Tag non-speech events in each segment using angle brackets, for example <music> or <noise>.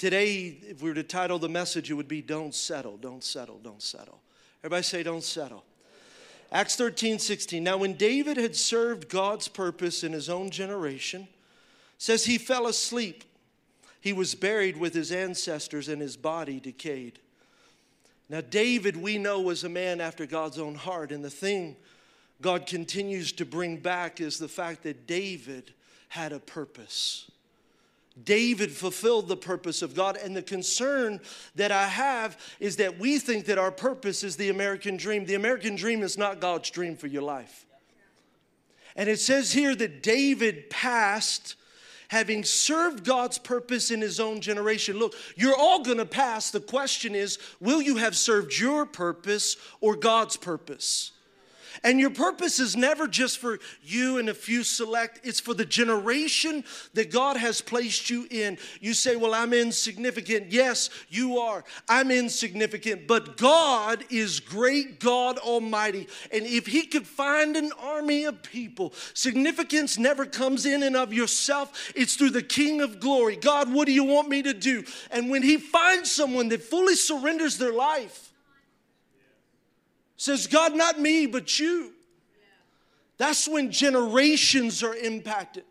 Today, if we were to title the message, it would be Don't Settle, Don't Settle, Don't Settle. Everybody say, Don't settle. Acts 13, 16. Now, when David had served God's purpose in his own generation, says he fell asleep. He was buried with his ancestors and his body decayed. Now, David, we know, was a man after God's own heart. And the thing God continues to bring back is the fact that David had a purpose. David fulfilled the purpose of God. And the concern that I have is that we think that our purpose is the American dream. The American dream is not God's dream for your life. And it says here that David passed having served God's purpose in his own generation. Look, you're all gonna pass. The question is, will you have served your purpose or God's purpose? And your purpose is never just for you and a few select, it's for the generation that God has placed you in. You say, Well, I'm insignificant. Yes, you are. I'm insignificant, but God is great, God Almighty. And if He could find an army of people, significance never comes in and of yourself, it's through the King of glory. God, what do you want me to do? And when He finds someone that fully surrenders their life, says, God, not me, but you. That's when generations are impacted.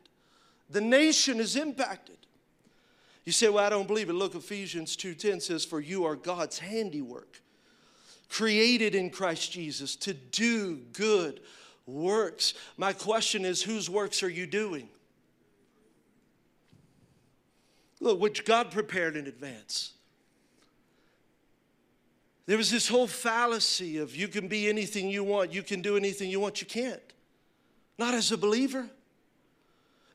The nation is impacted. You say, Well, I don't believe it. Look, Ephesians 2:10 says, For you are God's handiwork, created in Christ Jesus to do good works. My question is, whose works are you doing? Look, which God prepared in advance. There was this whole fallacy of you can be anything you want, you can do anything you want. You can't. Not as a believer.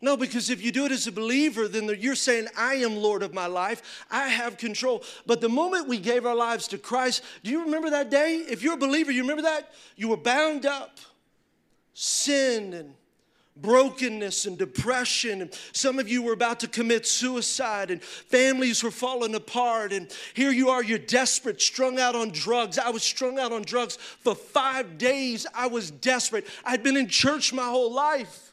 No, because if you do it as a believer, then you're saying, I am Lord of my life. I have control. But the moment we gave our lives to Christ, do you remember that day? If you're a believer, you remember that? You were bound up, sin and brokenness and depression. And some of you were about to commit suicide, and families were falling apart. And here you are, you're desperate, strung out on drugs. I was strung out on drugs for five days. I was desperate. I'd been in church my whole life,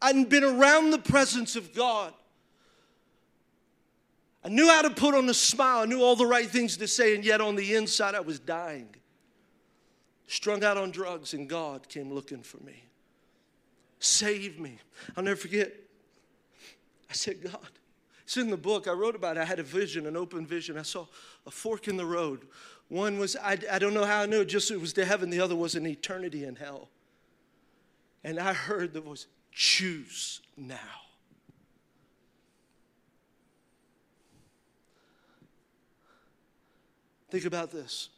I'd been around the presence of God. I knew how to put on a smile. I knew all the right things to say, and yet on the inside, I was dying. Strung out on drugs, and God came looking for me. Save me. I'll never forget. I said, God, it's in the book. I wrote about it. I had a vision, an open vision. I saw a fork in the road. One was, I, I don't know how I knew, just it was to heaven. The other was an eternity in hell. And I heard the voice, choose now. Think about this.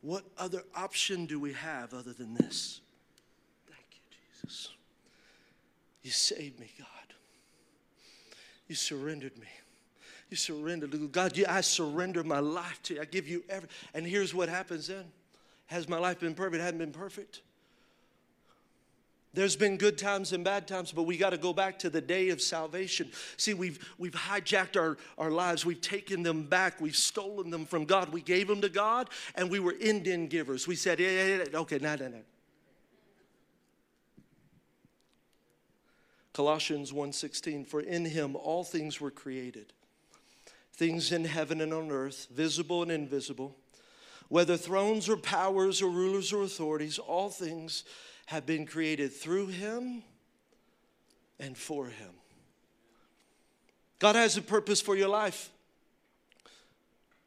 What other option do we have other than this? Jesus. You saved me, God. You surrendered me. You surrendered. God, I surrender my life to you. I give you every. And here's what happens then. Has my life been perfect? It hasn't been perfect. There's been good times and bad times, but we got to go back to the day of salvation. See, we've, we've hijacked our, our lives. We've taken them back. We've stolen them from God. We gave them to God, and we were Indian givers. We said, yeah, yeah, yeah. okay, no, no, no. Colossians 1:16 for in him all things were created things in heaven and on earth visible and invisible. Whether thrones or powers or rulers or authorities all things have been created through him and for him. God has a purpose for your life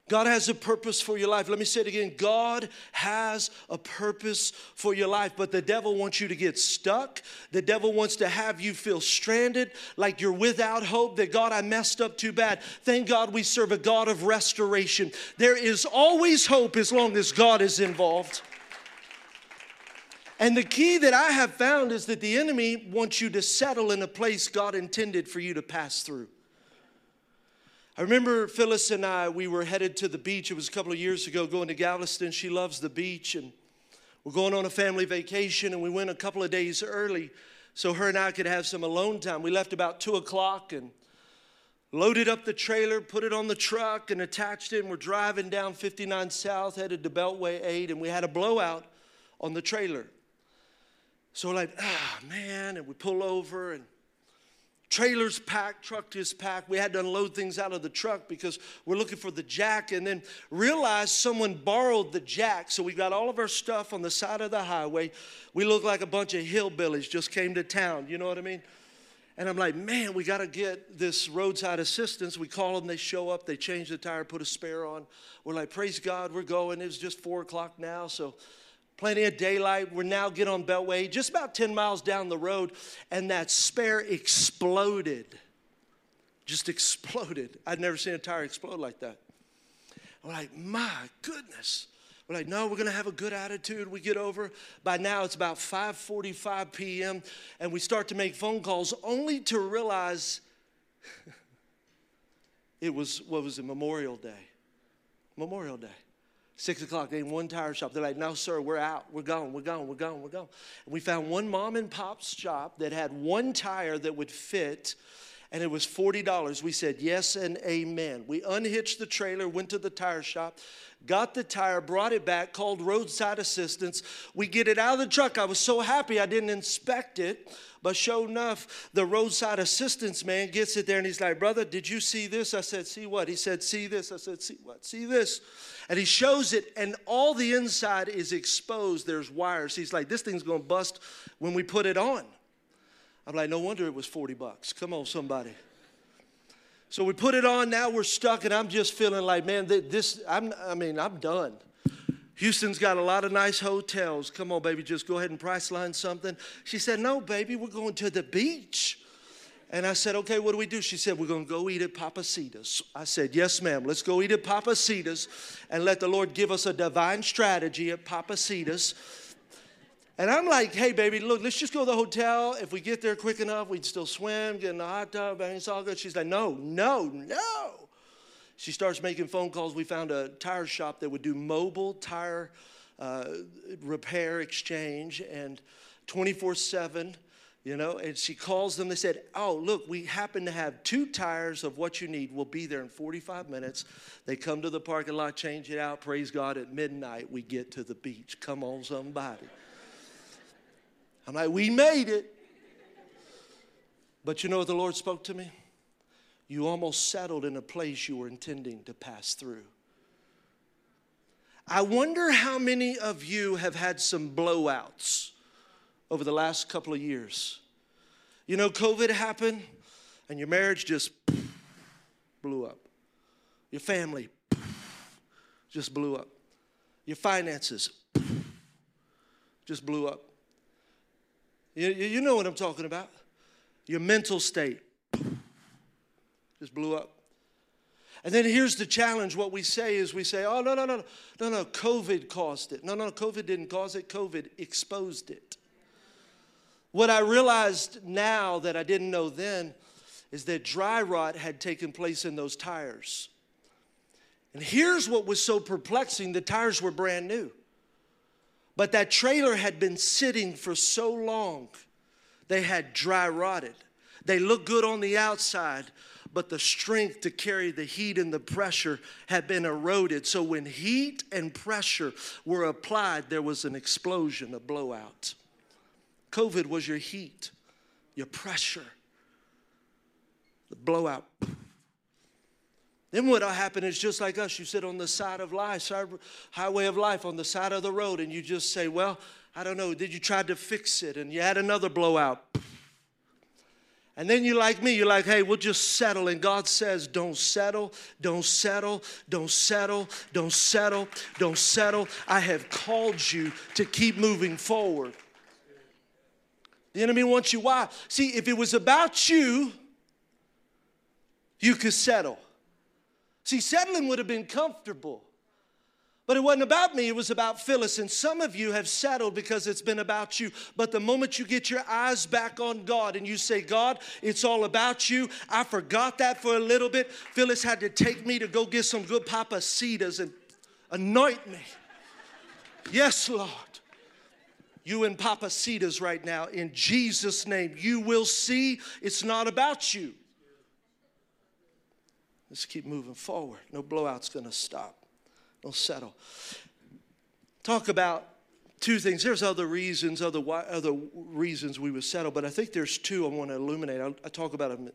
God has a purpose for your life. Let me say it again. God has a purpose for your life, but the devil wants you to get stuck. The devil wants to have you feel stranded, like you're without hope, that God, I messed up too bad. Thank God we serve a God of restoration. There is always hope as long as God is involved. And the key that I have found is that the enemy wants you to settle in a place God intended for you to pass through. I remember Phyllis and I, we were headed to the beach. It was a couple of years ago going to Galveston. She loves the beach, and we're going on a family vacation, and we went a couple of days early so her and I could have some alone time. We left about 2 o'clock and loaded up the trailer, put it on the truck, and attached it. And we're driving down 59 South, headed to Beltway 8, and we had a blowout on the trailer. So we're like, ah, man, and we pull over, and Trailers packed, truck is packed. We had to unload things out of the truck because we're looking for the jack and then realized someone borrowed the jack. So we got all of our stuff on the side of the highway. We look like a bunch of hillbillies just came to town. You know what I mean? And I'm like, man, we got to get this roadside assistance. We call them, they show up, they change the tire, put a spare on. We're like, praise God, we're going. It's just four o'clock now, so plenty of daylight. We're now get on Beltway, just about 10 miles down the road, and that spare exploded. Just <laughs> exploded. I'd never seen a tire explode like that. I'm like, my goodness. We're like, no, we're gonna have a good attitude. We get over. By now it's about 5:45 p.m. and we start to make phone calls only to realize <laughs> it was what was it, Memorial Day. Memorial Day. Six o'clock, they in one tire shop. They're like, no, sir, we're out. We're gone, we're gone, we're gone, we're gone. And we found one mom and pop shop that had one tire that would fit and it was $40. We said yes and amen. We unhitched the trailer, went to the tire shop, got the tire, brought it back, called roadside assistance. We get it out of the truck. I was so happy I didn't inspect it. But sure enough, the roadside assistance man gets it there and he's like, Brother, did you see this? I said, See what? He said, See this. I said, See what? See this. And he shows it, and all the inside is exposed. There's wires. He's like, This thing's gonna bust when we put it on. I'm like, no wonder it was 40 bucks. Come on, somebody. So we put it on, now we're stuck, and I'm just feeling like, man, this, I'm, I mean, I'm done. Houston's got a lot of nice hotels. Come on, baby, just go ahead and Priceline something. She said, no, baby, we're going to the beach. And I said, okay, what do we do? She said, we're going to go eat at Pappasito's. I said, yes, ma'am. Let's go eat at Pappasito's and let the Lord give us a divine strategy at Pappasito's and I'm like, hey, baby, look, let's just go to the hotel. If we get there quick enough, we'd still swim, get in the hot tub, and it's all good. She's like, no, no, no. She starts making phone calls. We found a tire shop that would do mobile tire uh, repair exchange and 24 7 you know and she calls them they said oh look we happen to have two tires of what you need we'll be there in 45 minutes they come to the parking lot change it out praise god at midnight we get to the beach come on somebody I'm like, we made it. But you know what the Lord spoke to me? You almost settled in a place you were intending to pass through. I wonder how many of you have had some blowouts over the last couple of years. You know, COVID happened and your marriage just blew up. Your family just blew up. Your finances just blew up. You, you know what I'm talking about. Your mental state just blew up. And then here's the challenge. What we say is we say, oh, no, no, no, no, no, no, COVID caused it. No, no, COVID didn't cause it, COVID exposed it. What I realized now that I didn't know then is that dry rot had taken place in those tires. And here's what was so perplexing the tires were brand new. But that trailer had been sitting for so long, they had dry rotted. They looked good on the outside, but the strength to carry the heat and the pressure had been eroded. So when heat and pressure were applied, there was an explosion, a blowout. COVID was your heat, your pressure, the blowout. Then what'll happen is just like us, you sit on the side of life, highway of life, on the side of the road, and you just say, Well, I don't know, did you try to fix it? And you had another blowout. And then you like me, you're like, hey, we'll just settle. And God says, don't settle, don't settle, don't settle, don't settle, don't settle. I have called you to keep moving forward. The enemy wants you. Why? See, if it was about you, you could settle. See, settling would have been comfortable. But it wasn't about me, it was about Phyllis. And some of you have settled because it's been about you. But the moment you get your eyes back on God and you say, God, it's all about you, I forgot that for a little bit. Phyllis had to take me to go get some good Pappasito's and anoint me. Yes, Lord. You and Pappasito's right now, in Jesus' name, you will see it's not about you. Let's keep moving forward. No blowout's going to stop. Don't settle. Talk about two things. There's other reasons, other, other reasons we would settle, but I think there's two I want to illuminate. I'll, I talk about them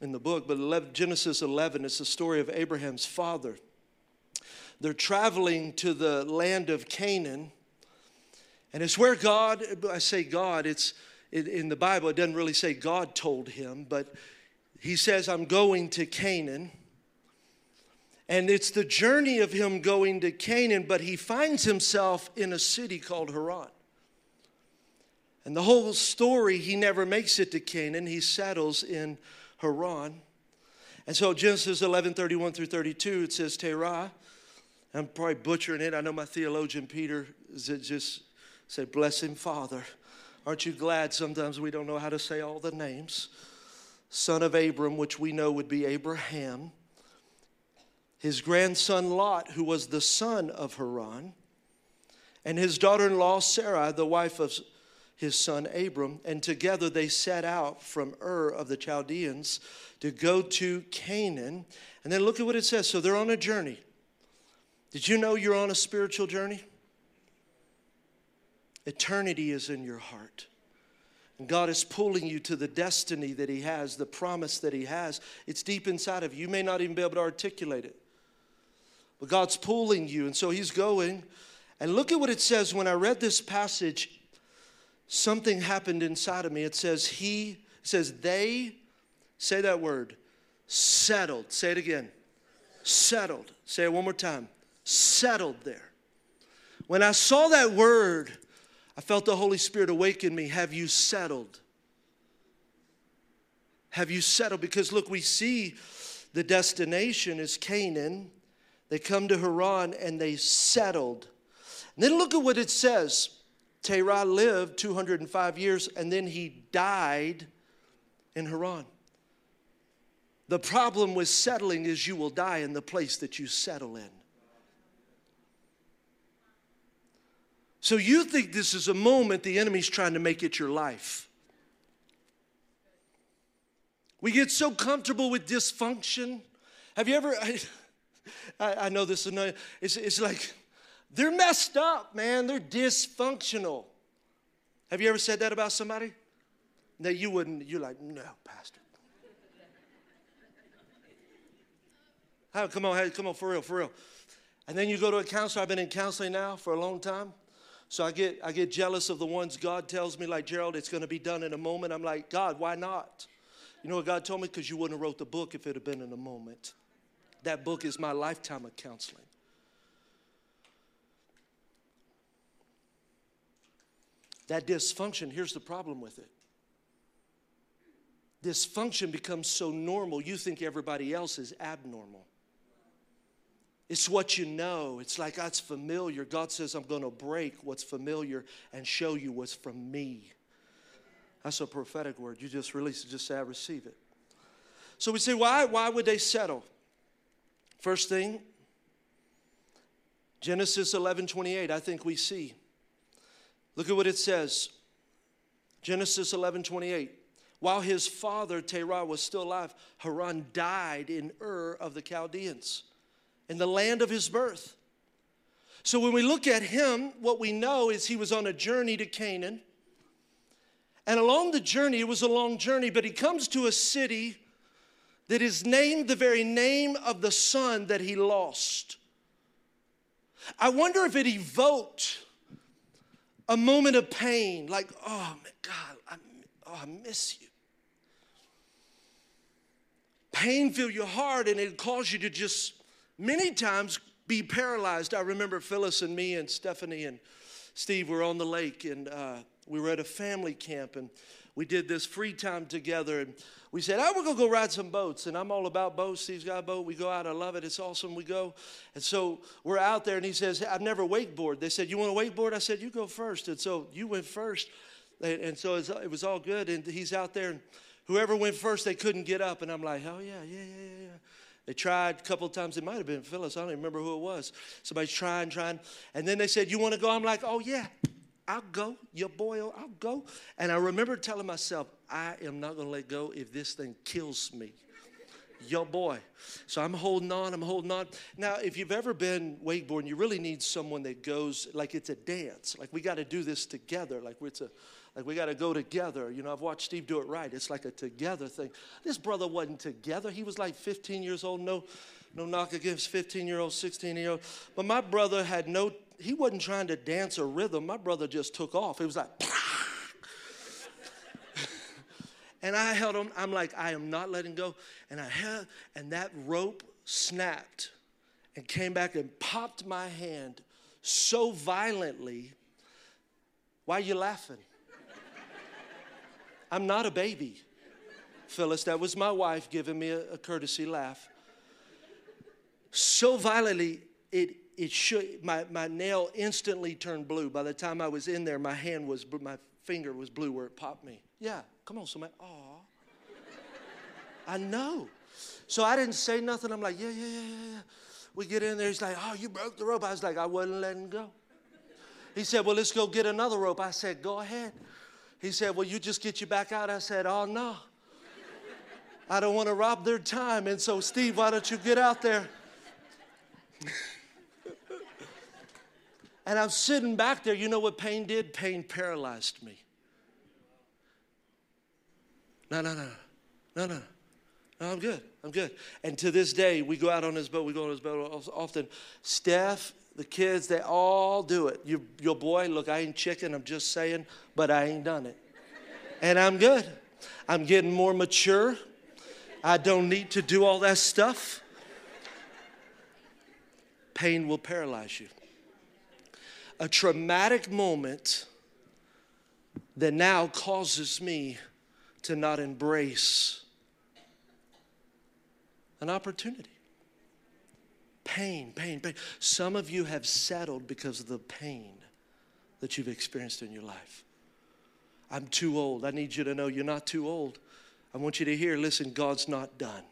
in the book, but 11, Genesis 11 is the story of Abraham's father. They're traveling to the land of Canaan, and it's where God, I say God, it's in the Bible, it doesn't really say God told him, but he says, I'm going to Canaan. And it's the journey of him going to Canaan, but he finds himself in a city called Haran. And the whole story, he never makes it to Canaan. He settles in Haran. And so Genesis 11, 31 through 32, it says Terah. I'm probably butchering it. I know my theologian Peter just said, Bless him, Father. Aren't you glad sometimes we don't know how to say all the names? Son of Abram, which we know would be Abraham his grandson Lot, who was the son of Haran, and his daughter in law Sarai, the wife of his son Abram, and together they set out from Ur of the Chaldeans to go to Canaan. And then look at what it says. So they're on a journey. Did you know you're on a spiritual journey? Eternity is in your heart. God is pulling you to the destiny that He has, the promise that He has. It's deep inside of you. You may not even be able to articulate it. But God's pulling you. And so he's going. And look at what it says when I read this passage. Something happened inside of me. It says, He, it says, they, say that word, settled. Say it again. Settled. Say it one more time. Settled there. When I saw that word, I felt the Holy Spirit awaken me. Have you settled? Have you settled? Because look, we see the destination is Canaan. They come to Haran and they settled. And then look at what it says. Terah lived 205 years and then he died in Haran. The problem with settling is you will die in the place that you settle in. So you think this is a moment the enemy's trying to make it your life. We get so comfortable with dysfunction. Have you ever? <laughs> I, I, know this is annoying. It's, it's like they're messed up, man. They're dysfunctional. Have you ever said that about somebody? No, you wouldn't. You're like, no, Pastor. Oh, come on, hey, come on, for real, for real. And then you go to a counselor. I've been in counseling now for a long time. So I get, I get jealous of the ones God tells me, like, Gerald, it's going to be done in a moment. I'm like, God, why not? You know what God told me? Because you wouldn't have wrote the book if it had been in a moment. That book is my lifetime of counseling. That dysfunction, here's the problem with it. Dysfunction becomes so normal, you think everybody else is abnormal. It's what you know. It's like that's familiar. God says, I'm going to break what's familiar and show you what's from me. That's a prophetic word. You just release it, just say, I receive it. So we say, why, why would they settle? First thing, Genesis 11 28, I think we see. Look at what it says. Genesis 11 28. While his father Terah was still alive, Haran died in Ur of the Chaldeans, in the land of his birth. So when we look at him, what we know is he was on a journey to Canaan. And along the journey, it was a long journey, but he comes to a city that is named the very name of the son that he lost. I wonder if it evoked a moment of pain, like, oh my God, I, oh, I miss you. Pain fill your heart and it cause you to just many times be paralyzed. I remember Phyllis and me and Stephanie and Steve were on the lake and uh, we were at a family camp and we did this free time together and we said, oh, we're to go ride some boats. And I'm all about boats. Steve's got a boat. We go out. I love it. It's awesome. We go. And so we're out there and he says, I've never wakeboard. They said, you want to wakeboard? I said, you go first. And so you went first. And so it was all good. And he's out there and whoever went first, they couldn't get up. And I'm like, oh, yeah, yeah, yeah, yeah. They tried a couple of times. It might have been Phyllis. I don't even remember who it was. Somebody's trying, trying. And then they said, You want to go? I'm like, Oh, yeah. I'll go. Your boy, oh, I'll go. And I remember telling myself, I am not going to let go if this thing kills me. Yo, boy. So I'm holding on, I'm holding on. Now, if you've ever been wakeboarding, you really need someone that goes like it's a dance. Like we got to do this together. Like it's a, like we got to go together. You know, I've watched Steve do it right. It's like a together thing. This brother wasn't together. He was like 15 years old. No, no knock against 15 year old, 16 year old. But my brother had no. He wasn't trying to dance a rhythm. My brother just took off. It was like. <laughs> And I held him. I'm like, I am not letting go. And I held, and that rope snapped and came back and popped my hand so violently. Why are you laughing? I'm not a baby, Phyllis. That was my wife giving me a, a courtesy laugh. So violently, it it should my, my nail instantly turned blue. By the time I was in there, my hand was my finger was blue where it popped me. Yeah, come on, somebody. Aw. I know. So I didn't say nothing. I'm like, yeah, yeah, yeah, yeah. We get in there. He's like, oh, you broke the rope. I was like, I wasn't letting go. He said, well, let's go get another rope. I said, go ahead. He said, well, you just get you back out. I said, oh, no. I don't want to rob their time. And so, Steve, why don't you get out there? and I'm sitting back there. You know what pain did? Pain paralyzed me. No, no, no, no, no. No, I'm good. I'm good. And to this day, we go out on this boat. We go on this boat often. Steph, the kids, they all do it. You, your boy, look, I ain't chicken. I'm just saying, but I ain't done it. And I'm good. I'm getting more mature. I don't need to do all that stuff. Pain will paralyze you. A traumatic moment that now causes me to not embrace an opportunity. Pain, pain, pain. Some of you have settled because of the pain that you've experienced in your life. I'm too old. I need you to know you're not too old. I want you to hear listen, God's not done.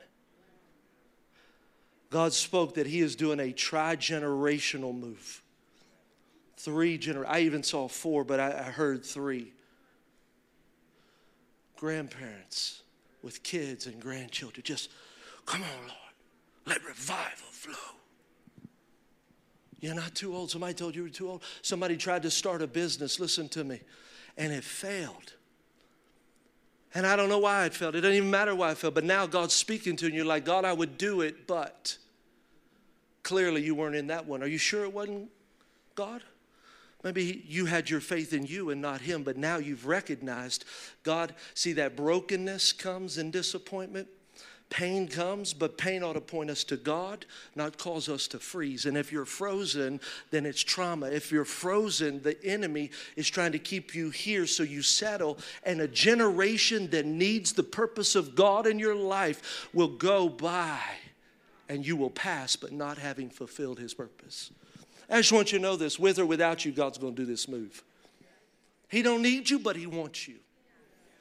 God spoke that He is doing a tri generational move. Three gener I even saw four, but I, I heard three grandparents with kids and grandchildren. Just come on, Lord. Let revival flow. You're not too old. Somebody told you you were too old. Somebody tried to start a business, listen to me, and it failed. And I don't know why it failed. It doesn't even matter why it failed. But now God's speaking to you, and you're like, God, I would do it, but clearly you weren't in that one. Are you sure it wasn't God? Maybe you had your faith in you and not him, but now you've recognized God. See, that brokenness comes in disappointment. Pain comes, but pain ought to point us to God, not cause us to freeze. And if you're frozen, then it's trauma. If you're frozen, the enemy is trying to keep you here so you settle. And a generation that needs the purpose of God in your life will go by and you will pass, but not having fulfilled his purpose. I just want you to know this with or without you, God's going to do this move. He don't need you, but he wants you.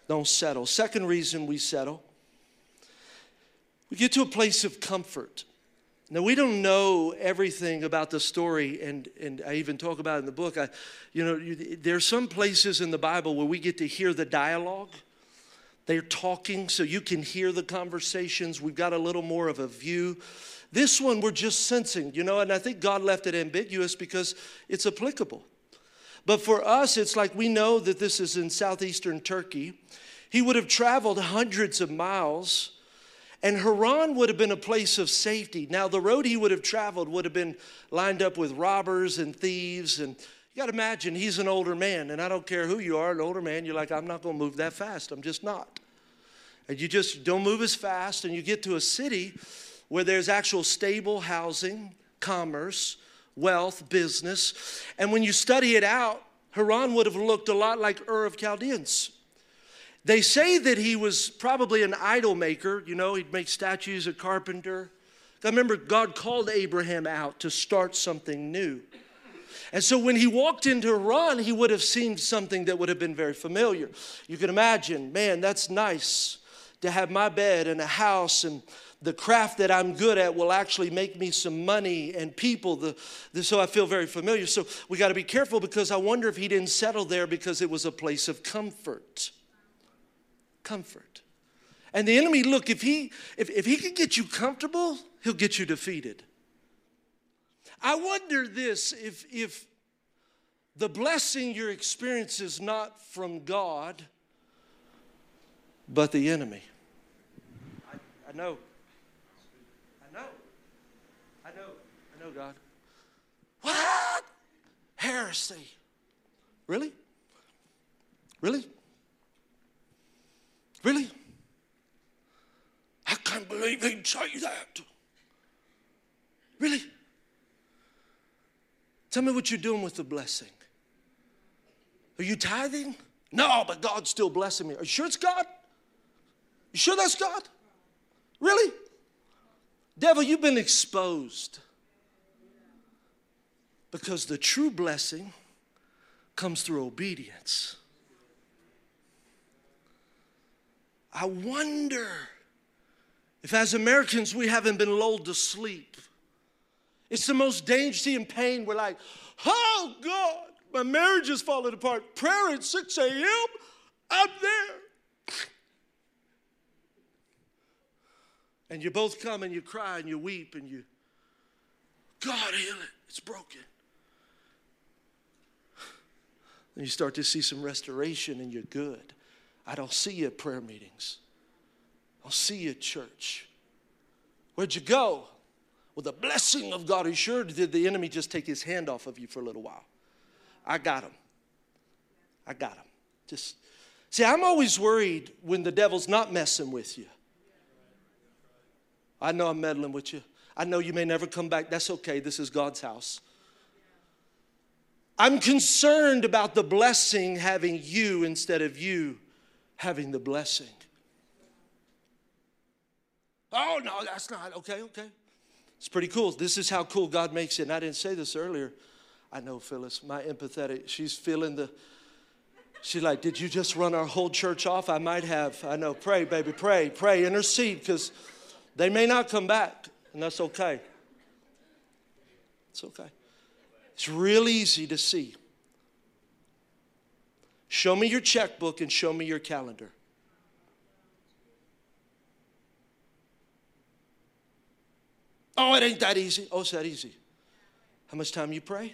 Don't settle. Second reason we settle. We get to a place of comfort. Now, we don't know everything about the story, and, and I even talk about in the book. I, you know, there are some places in the Bible where we get to hear the dialogue. They're talking, so you can hear the conversations. We've got a little more of a view. This one we're just sensing, you know, and I think God left it ambiguous because it's applicable. But for us, it's like we know that this is in southeastern Turkey. He would have traveled hundreds of miles, and Haran would have been a place of safety. Now, the road he would have traveled would have been lined up with robbers and thieves. And you got to imagine he's an older man, and I don't care who you are, an older man, you're like, I'm not going to move that fast. I'm just not. And you just don't move as fast, and you get to a city where there's actual stable housing, commerce, wealth, business. And when you study it out, Haran would have looked a lot like Ur of Chaldeans. They say that he was probably an idol maker. You know, he'd make statues, a carpenter. I remember God called Abraham out to start something new. And so when he walked into Haran, he would have seen something that would have been very familiar. You can imagine, man, that's nice to have my bed and a house and the craft that I'm good at will actually make me some money and people. The, the so I feel very familiar. So we got to be careful because I wonder if he didn't settle there because it was a place of comfort. Comfort. And the enemy, look, if he if, if he can get you comfortable, he'll get you defeated. I wonder this if if the blessing you're experiencing is not from God, but the enemy. I, I know. I know. I know. I know, God. What? Heresy. Really? Really? Really? I can't believe he'd say that. Really? Tell me what you're doing with the blessing. Are you tithing? No, but God's still blessing me. Are you sure it's God? You sure that's God? Really? Devil, you've been exposed. Because the true blessing comes through obedience. I wonder if, as Americans, we haven't been lulled to sleep. It's the most dangerous in pain. We're like, oh God, my marriage is falling apart. Prayer at 6 a.m., I'm there. And you both come and you cry and you weep and you, God, heal it. It's broken. And you start to see some restoration and you're good. I don't see you at prayer meetings. I'll see you at church. Where'd you go? Well, the blessing of God. You sure did the enemy just take his hand off of you for a little while? I got him. I got him. Just see, I'm always worried when the devil's not messing with you. I know I'm meddling with you. I know you may never come back. That's okay. This is God's house. I'm concerned about the blessing having you instead of you having the blessing. Oh, no, that's not. Okay, okay. It's pretty cool. This is how cool God makes it. And I didn't say this earlier. I know Phyllis, my empathetic, she's feeling the, she's like, Did you just run our whole church off? I might have. I know. Pray, baby, pray, pray, intercede, because they may not come back, and that's okay. It's okay. It's real easy to see. Show me your checkbook and show me your calendar. Oh, it ain't that easy. Oh, it's that easy. How much time you pray?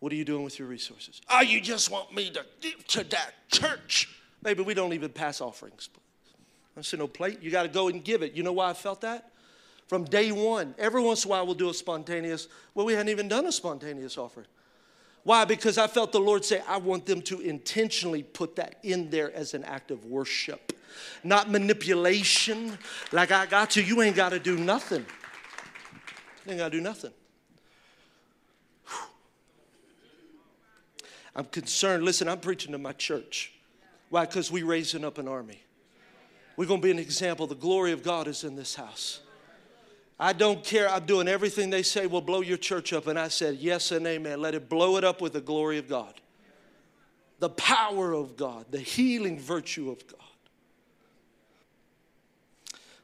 What are you doing with your resources? Oh, you just want me to give to that church. Maybe we don't even pass offerings. I said, no plate. You got to go and give it. You know why I felt that? From day one. Every once in a while, we'll do a spontaneous. Well, we hadn't even done a spontaneous offering. Why? Because I felt the Lord say, I want them to intentionally put that in there as an act of worship not manipulation. Like I got to, you ain't got to do nothing. You ain't got to do nothing. I'm concerned. Listen, I'm preaching to my church. Why? Because we're raising up an army. We're going to be an example. The glory of God is in this house. I don't care. I'm doing everything they say will blow your church up. And I said, Yes and amen. Let it blow it up with the glory of God, the power of God, the healing virtue of God.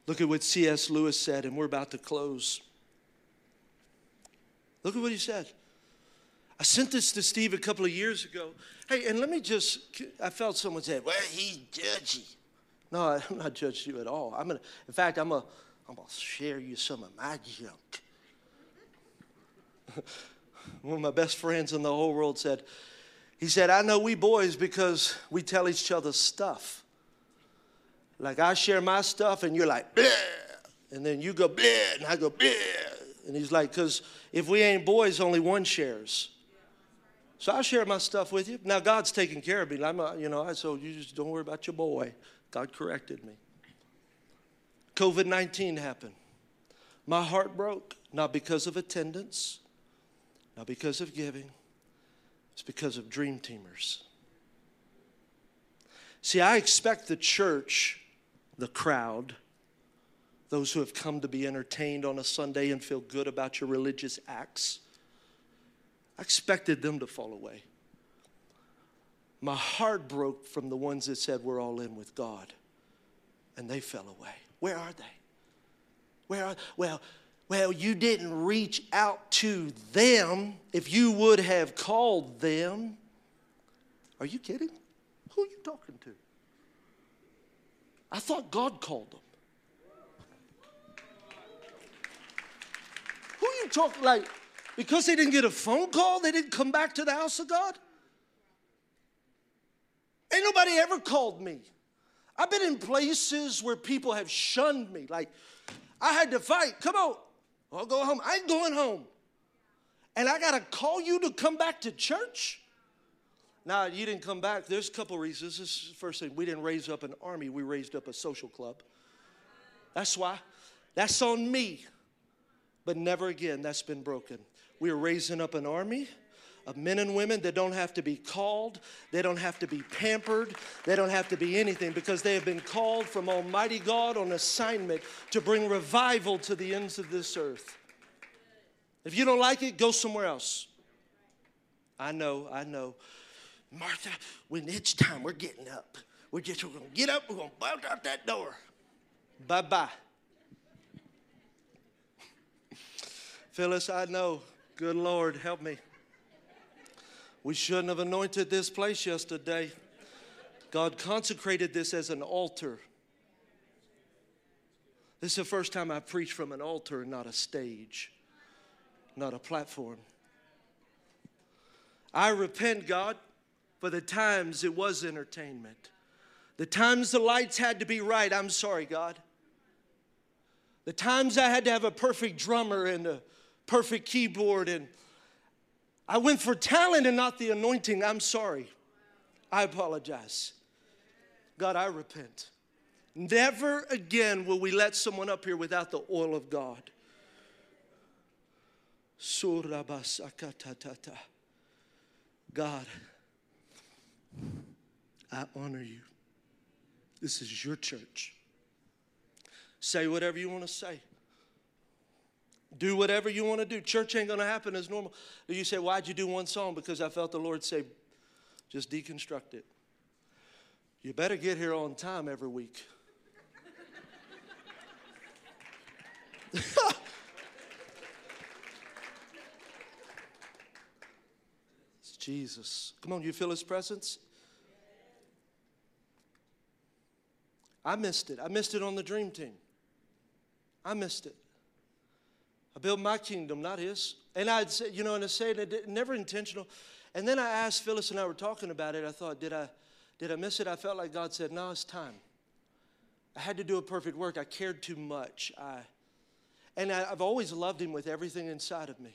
Look at what C.S. Lewis said, and we're about to close. Look at what he said. I sent this to Steve a couple of years ago. Hey, and let me just, I felt someone say, well, he's judgy. No, I'm not judging you at all. I'm gonna, in fact, I'm gonna, I'm gonna share you some of my junk. <laughs> One of my best friends in the whole world said, he said, I know we boys because we tell each other stuff. Like I share my stuff and you're like, Bleh. and then you go, Bleh, and I go, Bleh. And he's like, because if we ain't boys, only one shares. So I share my stuff with you. Now God's taking care of me. I'm, a, you know, I so you just don't worry about your boy. God corrected me. COVID 19 happened. My heart broke, not because of attendance, not because of giving, it's because of dream teamers. See, I expect the church the crowd, those who have come to be entertained on a Sunday and feel good about your religious acts. I expected them to fall away. My heart broke from the ones that said we're all in with God, and they fell away. Where are they? Where are well, well, you didn't reach out to them. If you would have called them, are you kidding? Who are you talking to? I thought God called them. Who are you talking like? Because they didn't get a phone call, they didn't come back to the house of God? Ain't nobody ever called me. I've been in places where people have shunned me. Like, I had to fight. Come on. I'll go home. I ain't going home. And I got to call you to come back to church? Now, you didn't come back. There's a couple reasons. This is the first thing. We didn't raise up an army, we raised up a social club. That's why. That's on me. But never again, that's been broken. We are raising up an army of men and women that don't have to be called, they don't have to be pampered, they don't have to be anything because they have been called from Almighty God on assignment to bring revival to the ends of this earth. If you don't like it, go somewhere else. I know, I know. Martha, when it's time, we're getting up. We're just we're gonna get up, we're gonna bolt out that door. Bye-bye. Phyllis, I know. Good Lord, help me. We shouldn't have anointed this place yesterday. God consecrated this as an altar. This is the first time I've preached from an altar, not a stage, not a platform. I repent, God, for the times it was entertainment. The times the lights had to be right, I'm sorry, God. The times I had to have a perfect drummer and a perfect keyboard and I went for talent and not the anointing. I'm sorry. I apologize. God, I repent. Never again will we let someone up here without the oil of God. God, I honor you. This is your church. Say whatever you want to say. Do whatever you want to do. Church ain't going to happen as normal. You say, Why'd you do one song? Because I felt the Lord say, Just deconstruct it. You better get here on time every week. <laughs> it's Jesus. Come on, you feel his presence? I missed it. I missed it on the dream team. I missed it. I built my kingdom, not his. And I'd say, you know, and I say it never intentional. And then I asked Phyllis and I were talking about it. I thought, did I, did I miss it? I felt like God said, no, it's time. I had to do a perfect work. I cared too much. I, and I, I've always loved him with everything inside of me.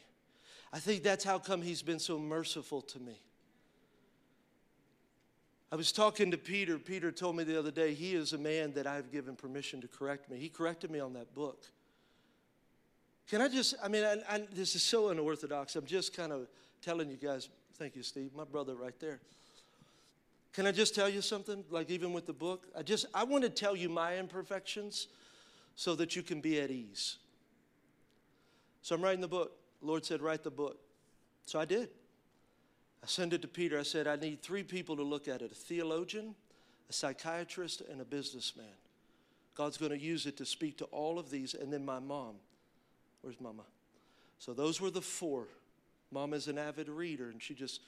I think that's how come he's been so merciful to me. I was talking to Peter. Peter told me the other day, he is a man that I've given permission to correct me. He corrected me on that book. Can I just, I mean, I, I, this is so unorthodox. I'm just kind of telling you guys, thank you, Steve, my brother right there. Can I just tell you something? Like, even with the book, I just, I want to tell you my imperfections so that you can be at ease. So I'm writing the book. Lord said, write the book. So I did. I sent it to Peter. I said, I need three people to look at it a theologian, a psychiatrist, and a businessman. God's going to use it to speak to all of these, and then my mom. Where's Mama? So those were the four. Mama's an avid reader, and she just,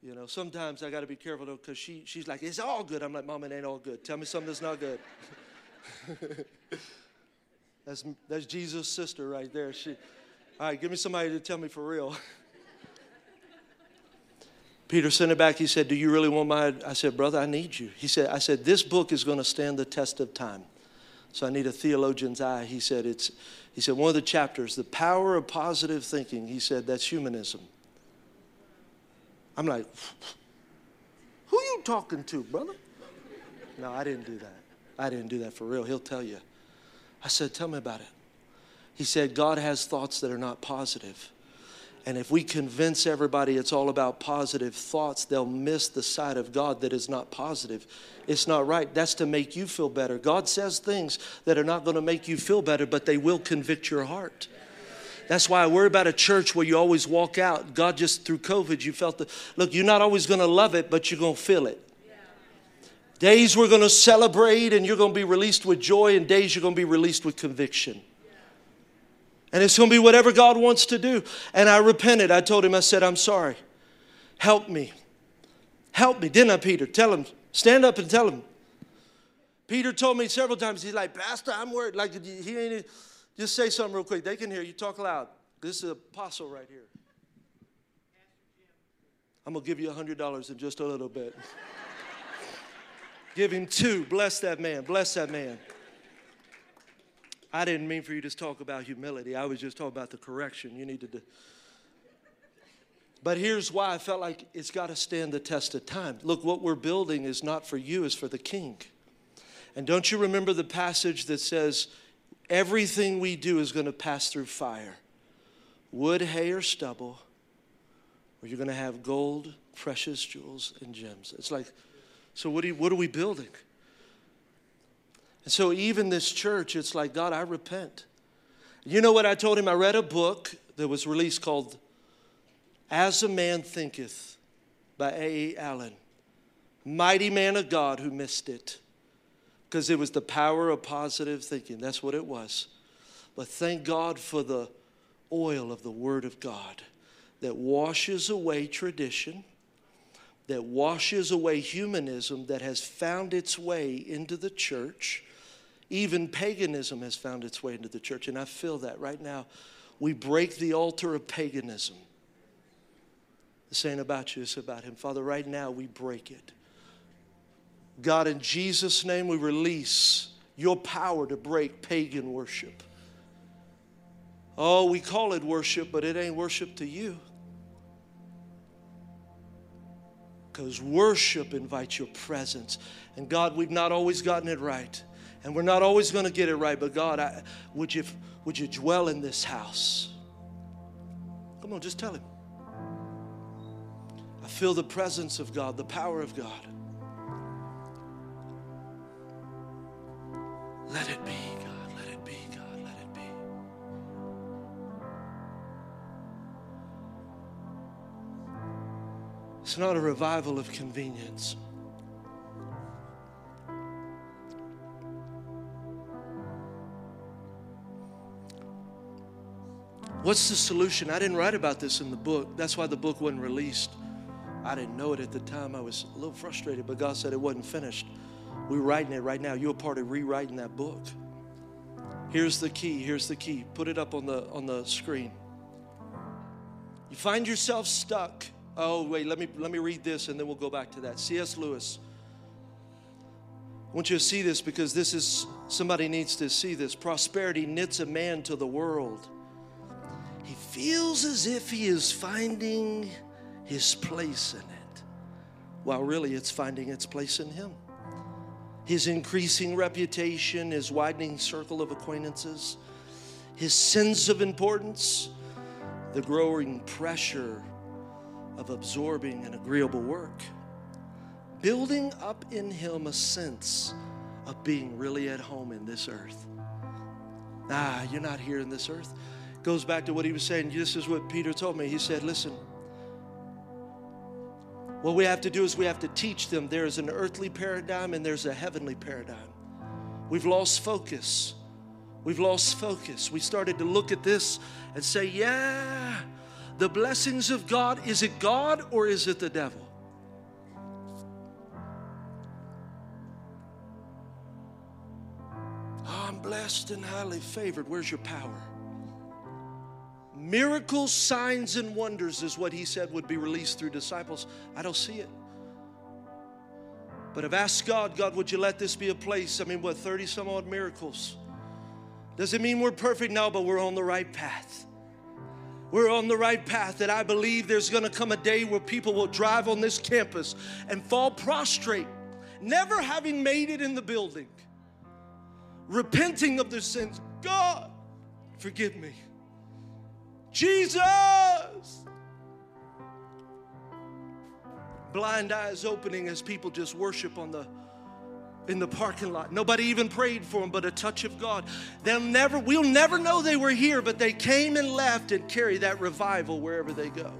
you know, sometimes I got to be careful though, because she, she's like, it's all good. I'm like, Mama, it ain't all good. Tell me something that's not good. <laughs> that's, that's Jesus' sister right there. She, all right, give me somebody to tell me for real. <laughs> Peter sent it back. He said, Do you really want my? I said, Brother, I need you. He said, I said, This book is going to stand the test of time. So I need a theologian's eye. He said, it's, he said, one of the chapters, the power of positive thinking, he said, that's humanism. I'm like, who you talking to, brother? No, I didn't do that. I didn't do that for real. He'll tell you. I said, tell me about it. He said, God has thoughts that are not positive. And if we convince everybody it's all about positive thoughts, they'll miss the side of God that is not positive. It's not right. That's to make you feel better. God says things that are not going to make you feel better, but they will convict your heart. That's why I worry about a church where you always walk out. God just through COVID, you felt the look, you're not always going to love it, but you're going to feel it. Days we're going to celebrate and you're going to be released with joy, and days you're going to be released with conviction. And it's going to be whatever God wants to do. And I repented. I told him, I said, I'm sorry. Help me. Help me. Didn't I, Peter? Tell him. Stand up and tell him. Peter told me several times, he's like, Pastor, I'm worried. Like, he ain't, just say something real quick. They can hear you. Talk loud. This is an apostle right here. I'm going to give you $100 in just a little bit. <laughs> give him two. Bless that man. Bless that man. I didn't mean for you to talk about humility. I was just talking about the correction you needed to. But here's why I felt like it's got to stand the test of time. Look, what we're building is not for you, it's for the king. And don't you remember the passage that says, everything we do is going to pass through fire wood, hay, or stubble, or you're going to have gold, precious jewels, and gems. It's like, so what, you, what are we building? And so, even this church, it's like, God, I repent. You know what I told him? I read a book that was released called As a Man Thinketh by A.E. Allen. Mighty man of God who missed it because it was the power of positive thinking. That's what it was. But thank God for the oil of the Word of God that washes away tradition, that washes away humanism that has found its way into the church. Even paganism has found its way into the church, and I feel that right now. We break the altar of paganism. This ain't about you, it's about Him. Father, right now we break it. God, in Jesus' name, we release your power to break pagan worship. Oh, we call it worship, but it ain't worship to you. Because worship invites your presence. And God, we've not always gotten it right. And we're not always going to get it right. But God, I, would, you, would you dwell in this house? Come on, just tell Him. I feel the presence of God, the power of God. Let it be, God. Let it be, God. Let it be. It's not a revival of convenience. What's the solution? I didn't write about this in the book. That's why the book wasn't released. I didn't know it at the time. I was a little frustrated, but God said it wasn't finished. We're writing it right now. You're a part of rewriting that book. Here's the key. Here's the key. Put it up on the on the screen. You find yourself stuck. Oh, wait, let me let me read this and then we'll go back to that. C.S. Lewis. I want you to see this because this is somebody needs to see this. Prosperity knits a man to the world. He feels as if he is finding his place in it, while really it's finding its place in him his increasing reputation, his widening circle of acquaintances, his sense of importance, the growing pressure of absorbing an agreeable work, building up in him a sense of being really at home in this earth. Ah, you're not here in this earth. Goes back to what he was saying. This is what Peter told me. He said, Listen, what we have to do is we have to teach them there is an earthly paradigm and there's a heavenly paradigm. We've lost focus. We've lost focus. We started to look at this and say, yeah, the blessings of God, is it God or is it the devil? Oh, I'm blessed and highly favored. Where's your power? Miracles, signs, and wonders is what he said would be released through disciples. I don't see it. But I've asked God, God, would you let this be a place? I mean, what, 30 some odd miracles? Does it mean we're perfect? No, but we're on the right path. We're on the right path that I believe there's gonna come a day where people will drive on this campus and fall prostrate, never having made it in the building, repenting of their sins. God, forgive me. Jesus! Blind eyes opening as people just worship on the in the parking lot. Nobody even prayed for them, but a touch of God. They'll never, we'll never know they were here, but they came and left and carry that revival wherever they go.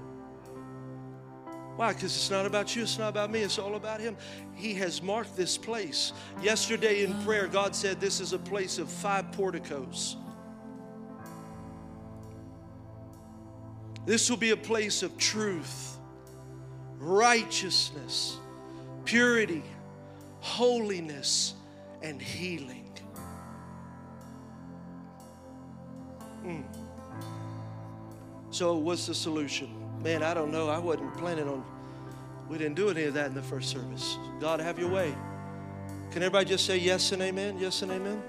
Why? Because it's not about you, it's not about me, it's all about Him. He has marked this place. Yesterday in prayer, God said this is a place of five porticos. This will be a place of truth, righteousness, purity, holiness, and healing. Mm. So, what's the solution? Man, I don't know. I wasn't planning on, we didn't do any of that in the first service. God, have your way. Can everybody just say yes and amen? Yes and amen?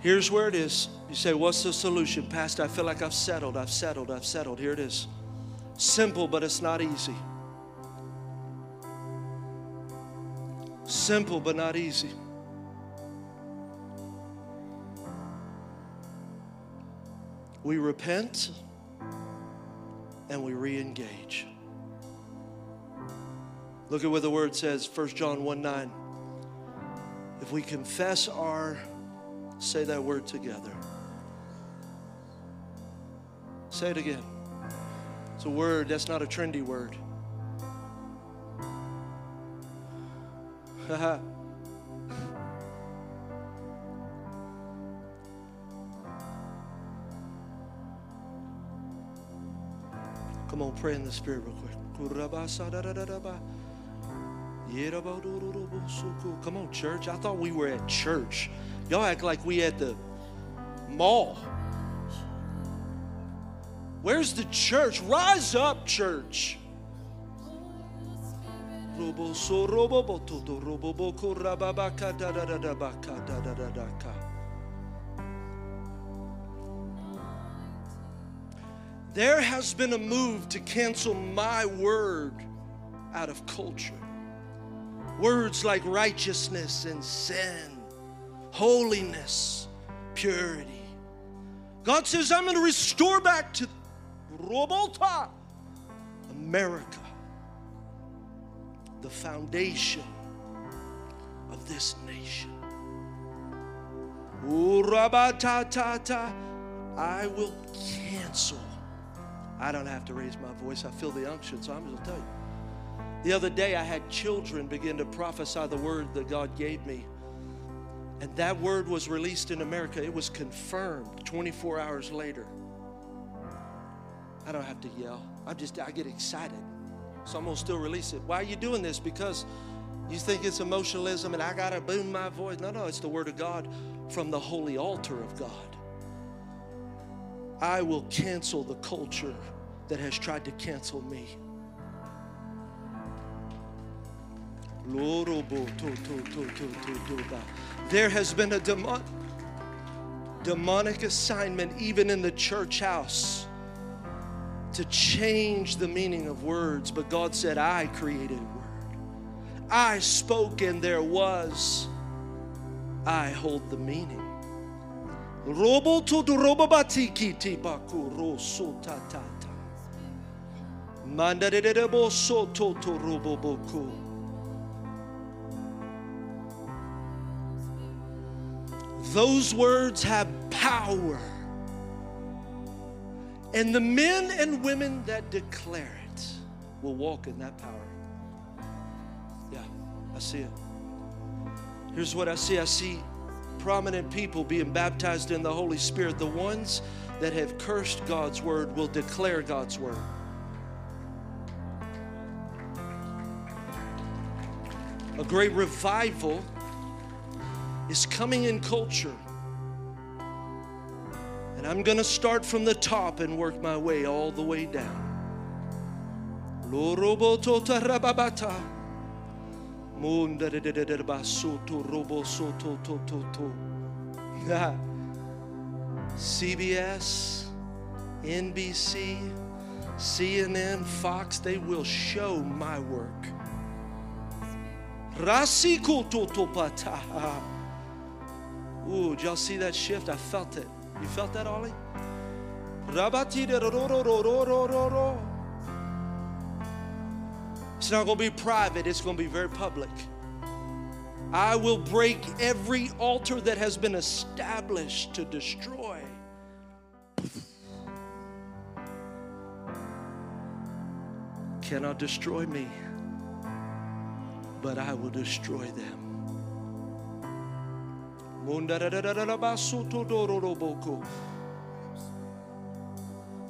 Here's where it is. You say, What's the solution? Pastor, I feel like I've settled, I've settled, I've settled. Here it is. Simple, but it's not easy. Simple, but not easy. We repent and we re engage. Look at what the word says, 1 John 1 9. If we confess our, say that word together. Say it again. It's a word, that's not a trendy word. <laughs> Come on, pray in the spirit real quick. Come on, church. I thought we were at church. Y'all act like we at the mall. Where's the church? Rise up, church. There has been a move to cancel my word out of culture. Words like righteousness and sin, holiness, purity. God says, I'm going to restore back to Robota, America, the foundation of this nation. I will cancel. I don't have to raise my voice. I feel the unction, so I'm going to tell you. The other day, I had children begin to prophesy the word that God gave me. And that word was released in America. It was confirmed 24 hours later. I don't have to yell. I just I get excited. So I'm gonna still release it. Why are you doing this? Because you think it's emotionalism and I gotta boom my voice. No, no, it's the word of God from the holy altar of God. I will cancel the culture that has tried to cancel me. There has been a demon, demonic assignment even in the church house to change the meaning of words, but God said, I created a word. I spoke and there was. I hold the meaning. To tatata. Mandarebo soto to Those words have power. And the men and women that declare it will walk in that power. Yeah, I see it. Here's what I see I see prominent people being baptized in the Holy Spirit. The ones that have cursed God's word will declare God's word. A great revival is coming in culture. And I'm going to start from the top and work my way all the way down. CBS, NBC, CNN, Fox, they will show my work. Ooh, did y'all see that shift? I felt it. You felt that, Ollie? It's not going to be private, it's going to be very public. I will break every altar that has been established to destroy. Cannot destroy me, but I will destroy them.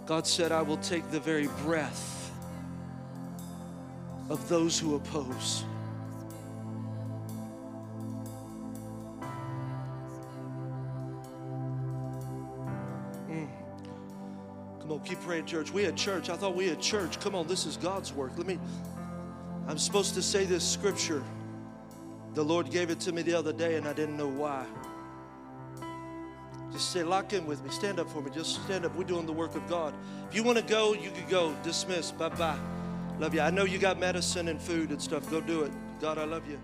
God said, I will take the very breath of those who oppose. Mm. Come on, keep praying, church. We had church. I thought we had church. Come on, this is God's work. Let me, I'm supposed to say this scripture. The Lord gave it to me the other day, and I didn't know why. Just say, lock in with me. Stand up for me. Just stand up. We're doing the work of God. If you want to go, you can go. Dismiss. Bye bye. Love you. I know you got medicine and food and stuff. Go do it. God, I love you.